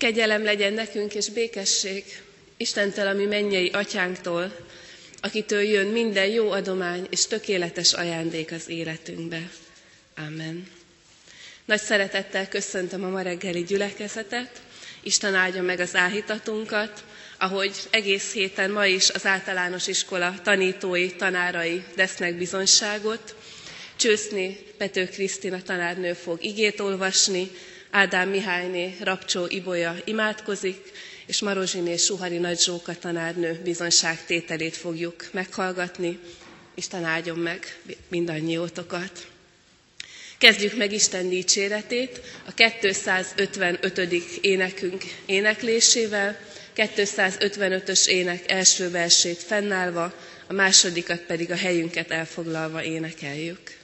Kegyelem legyen nekünk és békesség Istentől, ami mennyei atyánktól, akitől jön minden jó adomány és tökéletes ajándék az életünkbe. Amen. Nagy szeretettel köszöntöm a ma reggeli gyülekezetet, Isten áldja meg az áhítatunkat, ahogy egész héten ma is az általános iskola tanítói, tanárai tesznek bizonyságot. Csőszni Pető Krisztina tanárnő fog igét olvasni, Ádám Mihályné Rapcsó Ibolya imádkozik, és Marozsiné Suhari Nagy Zsóka tanárnő bizonyságtételét fogjuk meghallgatni. Isten áldjon meg mindannyiótokat. Kezdjük meg Isten dicséretét a 255. énekünk éneklésével, 255-ös ének első versét fennállva, a másodikat pedig a helyünket elfoglalva énekeljük.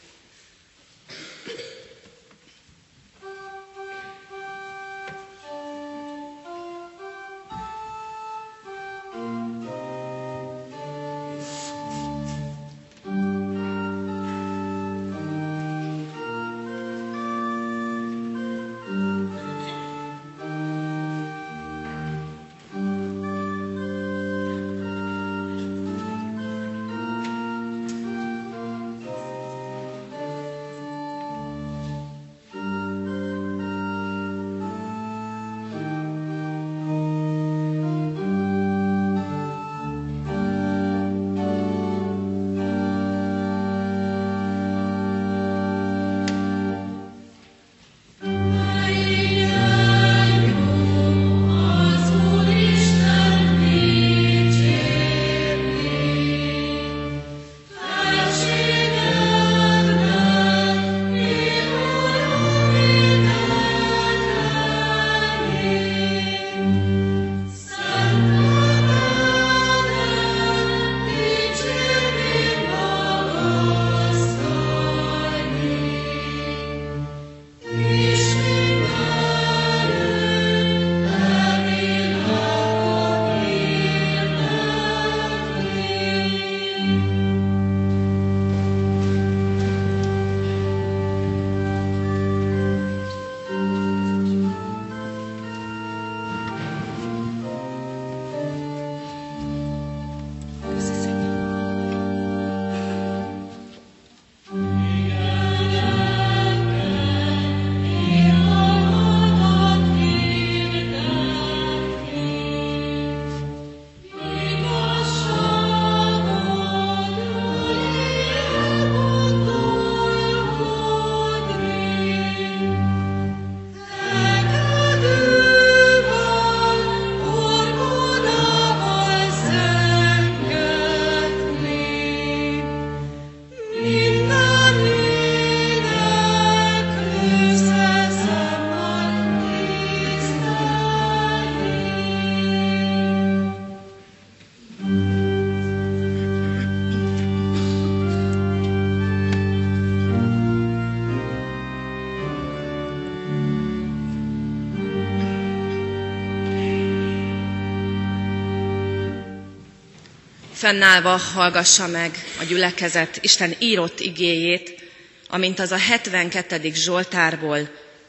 Fennállva hallgassa meg a gyülekezet Isten írott igéjét, amint az a 72. Zsoltárból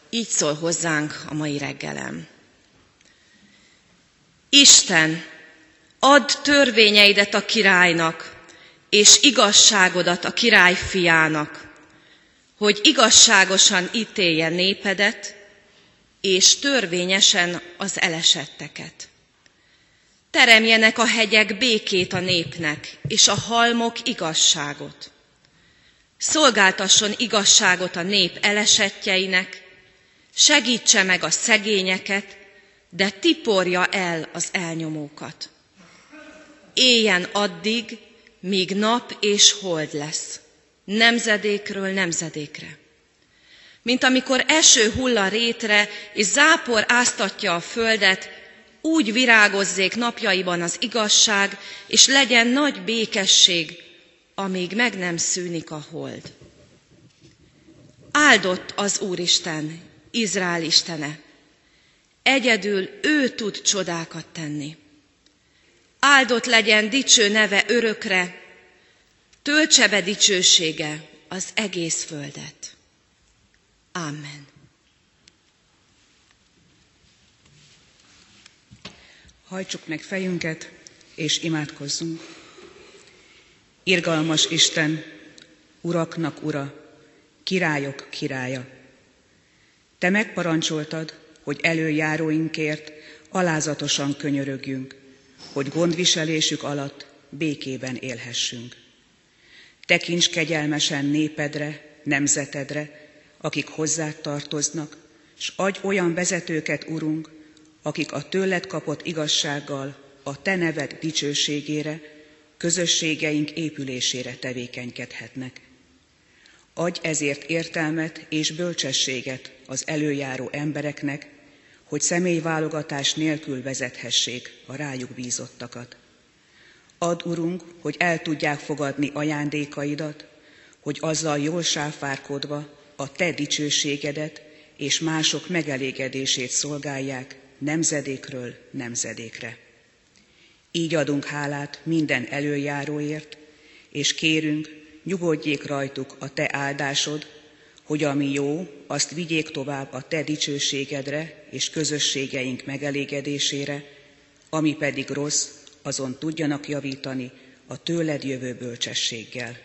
így szól hozzánk a mai reggelem. Isten, add törvényeidet a királynak, és igazságodat a király fiának, hogy igazságosan ítélje népedet, és törvényesen az elesetteket. Teremjenek a hegyek békét a népnek, és a halmok igazságot. Szolgáltasson igazságot a nép elesetjeinek, segítse meg a szegényeket, de tiporja el az elnyomókat. Éljen addig, míg nap és hold lesz, nemzedékről nemzedékre. Mint amikor eső hull a rétre, és zápor áztatja a földet, úgy virágozzék napjaiban az igazság, és legyen nagy békesség, amíg meg nem szűnik a hold. Áldott az Úristen, Izrael Istene. Egyedül ő tud csodákat tenni. Áldott legyen dicső neve örökre, töltse be dicsősége az egész földet. Amen. Hajtsuk meg fejünket, és imádkozzunk. Irgalmas Isten, uraknak ura, királyok királya. Te megparancsoltad, hogy előjáróinkért alázatosan könyörögjünk, hogy gondviselésük alatt békében élhessünk. Tekints kegyelmesen népedre, nemzetedre, akik hozzád tartoznak, s adj olyan vezetőket, Urunk, akik a tőled kapott igazsággal a Te neved dicsőségére, közösségeink épülésére tevékenykedhetnek. Adj ezért értelmet és bölcsességet az előjáró embereknek, hogy személyválogatás nélkül vezethessék a rájuk bízottakat. Add, Urunk, hogy el tudják fogadni ajándékaidat, hogy azzal jól sáfárkodva a Te dicsőségedet és mások megelégedését szolgálják nemzedékről nemzedékre. Így adunk hálát minden előjáróért, és kérünk, nyugodjék rajtuk a Te áldásod, hogy ami jó, azt vigyék tovább a Te dicsőségedre és közösségeink megelégedésére, ami pedig rossz, azon tudjanak javítani a tőled jövő bölcsességgel.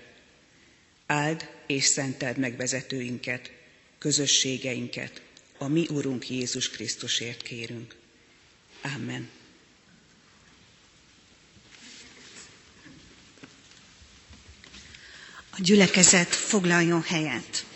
Áld és szenteld meg vezetőinket, közösségeinket, a mi Urunk Jézus Krisztusért kérünk. Amen. A gyülekezet foglaljon helyet.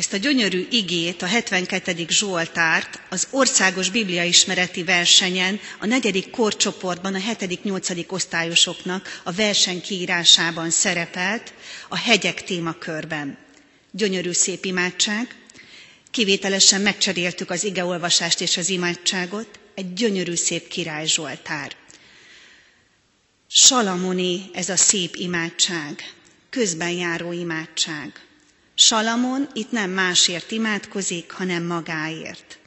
Ezt a gyönyörű igét, a 72. Zsoltárt az országos bibliaismereti versenyen a negyedik korcsoportban a 7.-8. osztályosoknak a verseny kiírásában szerepelt a hegyek témakörben. Gyönyörű szép imádság, kivételesen megcseréltük az igeolvasást és az imádságot, egy gyönyörű szép király Zsoltár. Salamoni ez a szép imádság, közben járó imádság. Salamon itt nem másért imádkozik, hanem magáért.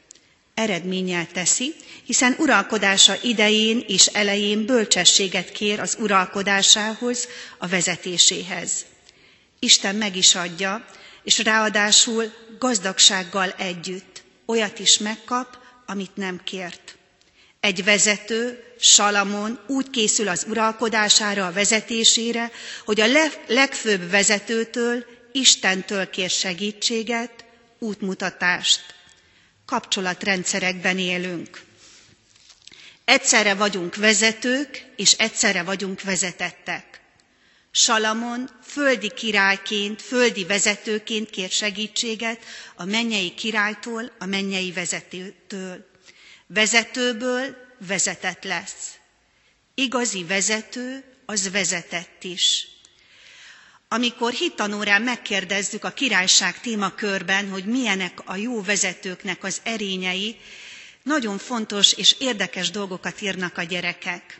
Eredménnyel teszi, hiszen uralkodása idején és elején bölcsességet kér az uralkodásához, a vezetéséhez. Isten meg is adja, és ráadásul gazdagsággal együtt olyat is megkap, amit nem kért. Egy vezető, Salamon úgy készül az uralkodására, a vezetésére, hogy a legfőbb vezetőtől Istentől kér segítséget, útmutatást. Kapcsolatrendszerekben élünk. Egyszerre vagyunk vezetők, és egyszerre vagyunk vezetettek. Salamon földi királyként, földi vezetőként kér segítséget a mennyei királytól, a mennyei vezetőtől. Vezetőből vezetett lesz. Igazi vezető, az vezetett is. Amikor hittanórán megkérdezzük a királyság témakörben, hogy milyenek a jó vezetőknek az erényei, nagyon fontos és érdekes dolgokat írnak a gyerekek.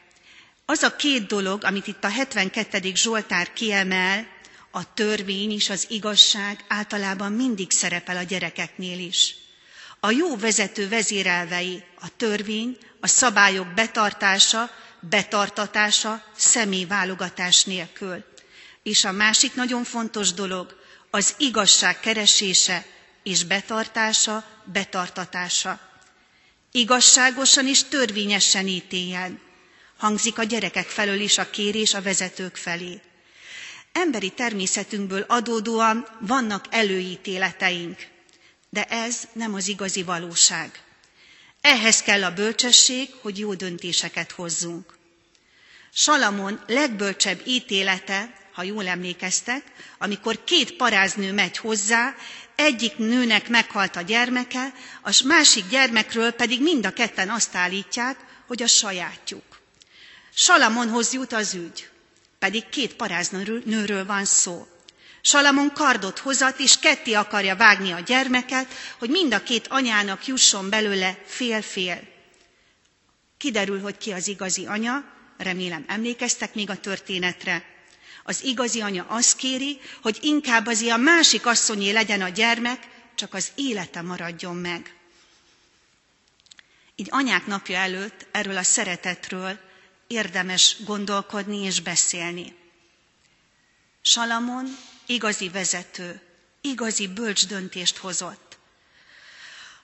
Az a két dolog, amit itt a 72. Zsoltár kiemel, a törvény és az igazság általában mindig szerepel a gyerekeknél is. A jó vezető vezérelvei a törvény, a szabályok betartása, betartatása, személyválogatás nélkül. És a másik nagyon fontos dolog az igazság keresése és betartása, betartatása. Igazságosan és törvényesen ítéljen. Hangzik a gyerekek felől is a kérés a vezetők felé. Emberi természetünkből adódóan vannak előítéleteink, de ez nem az igazi valóság. Ehhez kell a bölcsesség, hogy jó döntéseket hozzunk. Salamon legbölcsebb ítélete ha jól emlékeztek, amikor két paráznő megy hozzá, egyik nőnek meghalt a gyermeke, a másik gyermekről pedig mind a ketten azt állítják, hogy a sajátjuk. Salamonhoz jut az ügy, pedig két paráznőről van szó. Salamon kardot hozat, és ketté akarja vágni a gyermeket, hogy mind a két anyának jusson belőle fél-fél. Kiderül, hogy ki az igazi anya, remélem emlékeztek még a történetre. Az igazi anya azt kéri, hogy inkább az a másik asszonyé legyen a gyermek, csak az élete maradjon meg. Így anyák napja előtt erről a szeretetről érdemes gondolkodni és beszélni. Salamon igazi vezető, igazi bölcs döntést hozott.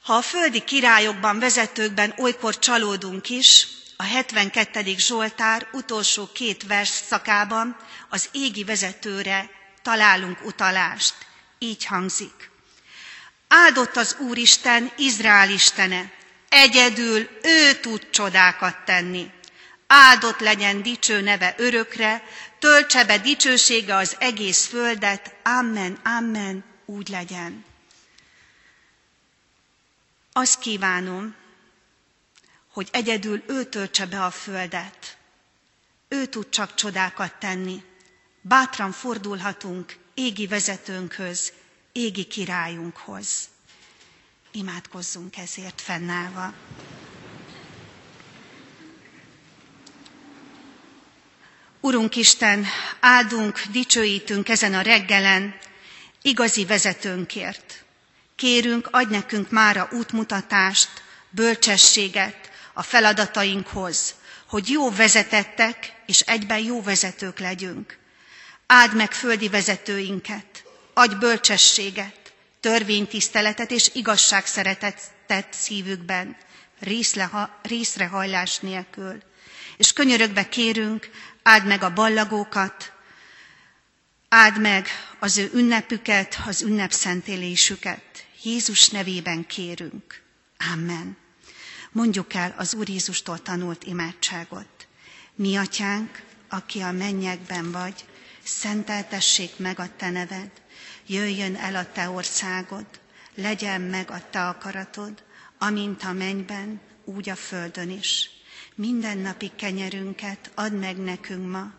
Ha a földi királyokban, vezetőkben olykor csalódunk is, a 72. Zsoltár utolsó két vers szakában az égi vezetőre találunk utalást. Így hangzik. Áldott az Úristen, Izrael istene, egyedül ő tud csodákat tenni. Áldott legyen dicső neve örökre, töltse be dicsősége az egész földet, amen, amen, úgy legyen. Azt kívánom, hogy egyedül ő töltse be a földet. Ő tud csak csodákat tenni. Bátran fordulhatunk égi vezetőnkhöz, égi királyunkhoz. Imádkozzunk ezért fennállva. Urunk Isten, áldunk, dicsőítünk ezen a reggelen igazi vezetőnkért. Kérünk, adj nekünk mára útmutatást, bölcsességet a feladatainkhoz, hogy jó vezetettek és egyben jó vezetők legyünk. Áld meg földi vezetőinket, adj bölcsességet, törvénytiszteletet és igazságszeretetet szívükben, részrehajlás nélkül. És könyörögve kérünk, áld meg a ballagókat, áld meg az ő ünnepüket, az ünnepszentélésüket. Jézus nevében kérünk. Amen. Mondjuk el az Úr Jézustól tanult imádságot. Mi atyánk, aki a mennyekben vagy, szenteltessék meg a te neved, jöjjön el a te országod, legyen meg a te akaratod, amint a mennyben, úgy a földön is. Mindennapi kenyerünket add meg nekünk ma,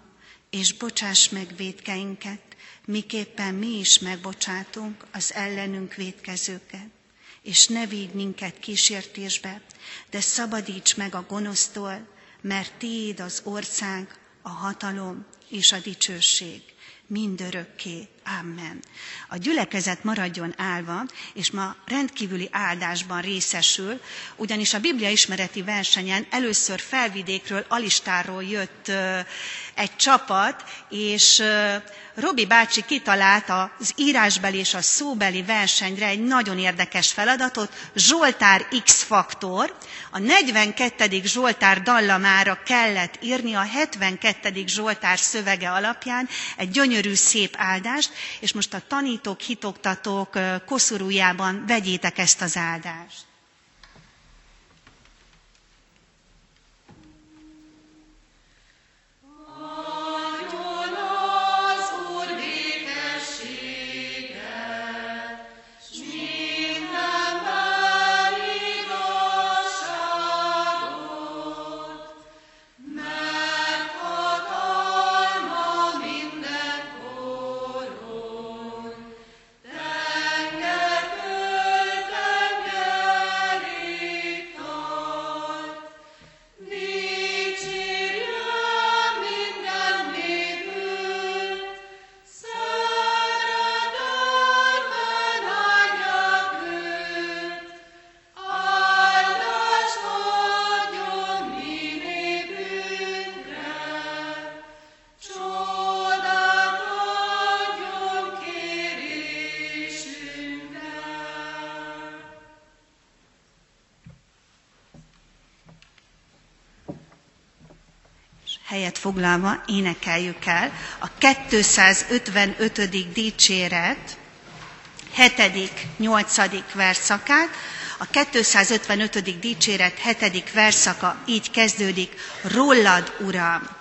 és bocsáss meg védkeinket, miképpen mi is megbocsátunk az ellenünk védkezőket. És ne vigy minket kísértésbe, de szabadíts meg a gonosztól, mert tiéd az ország, a hatalom és a dicsőség mindörökké. Amen. A gyülekezet maradjon állva, és ma rendkívüli áldásban részesül, ugyanis a Biblia ismereti versenyen először felvidékről, Alistáról jött egy csapat, és Robi bácsi kitalált az írásbeli és a szóbeli versenyre egy nagyon érdekes feladatot, Zsoltár X-faktor. A 42. Zsoltár dallamára kellett írni a 72. Zsoltár szövege alapján egy gyönyörű szép áldást, és most a tanítók, hitoktatók koszorújában vegyétek ezt az áldást. Foglalva énekeljük el a 255. dicséret 7. 8. verszakát. A 255. dicséret 7. verszaka így kezdődik, Rólad, Uram!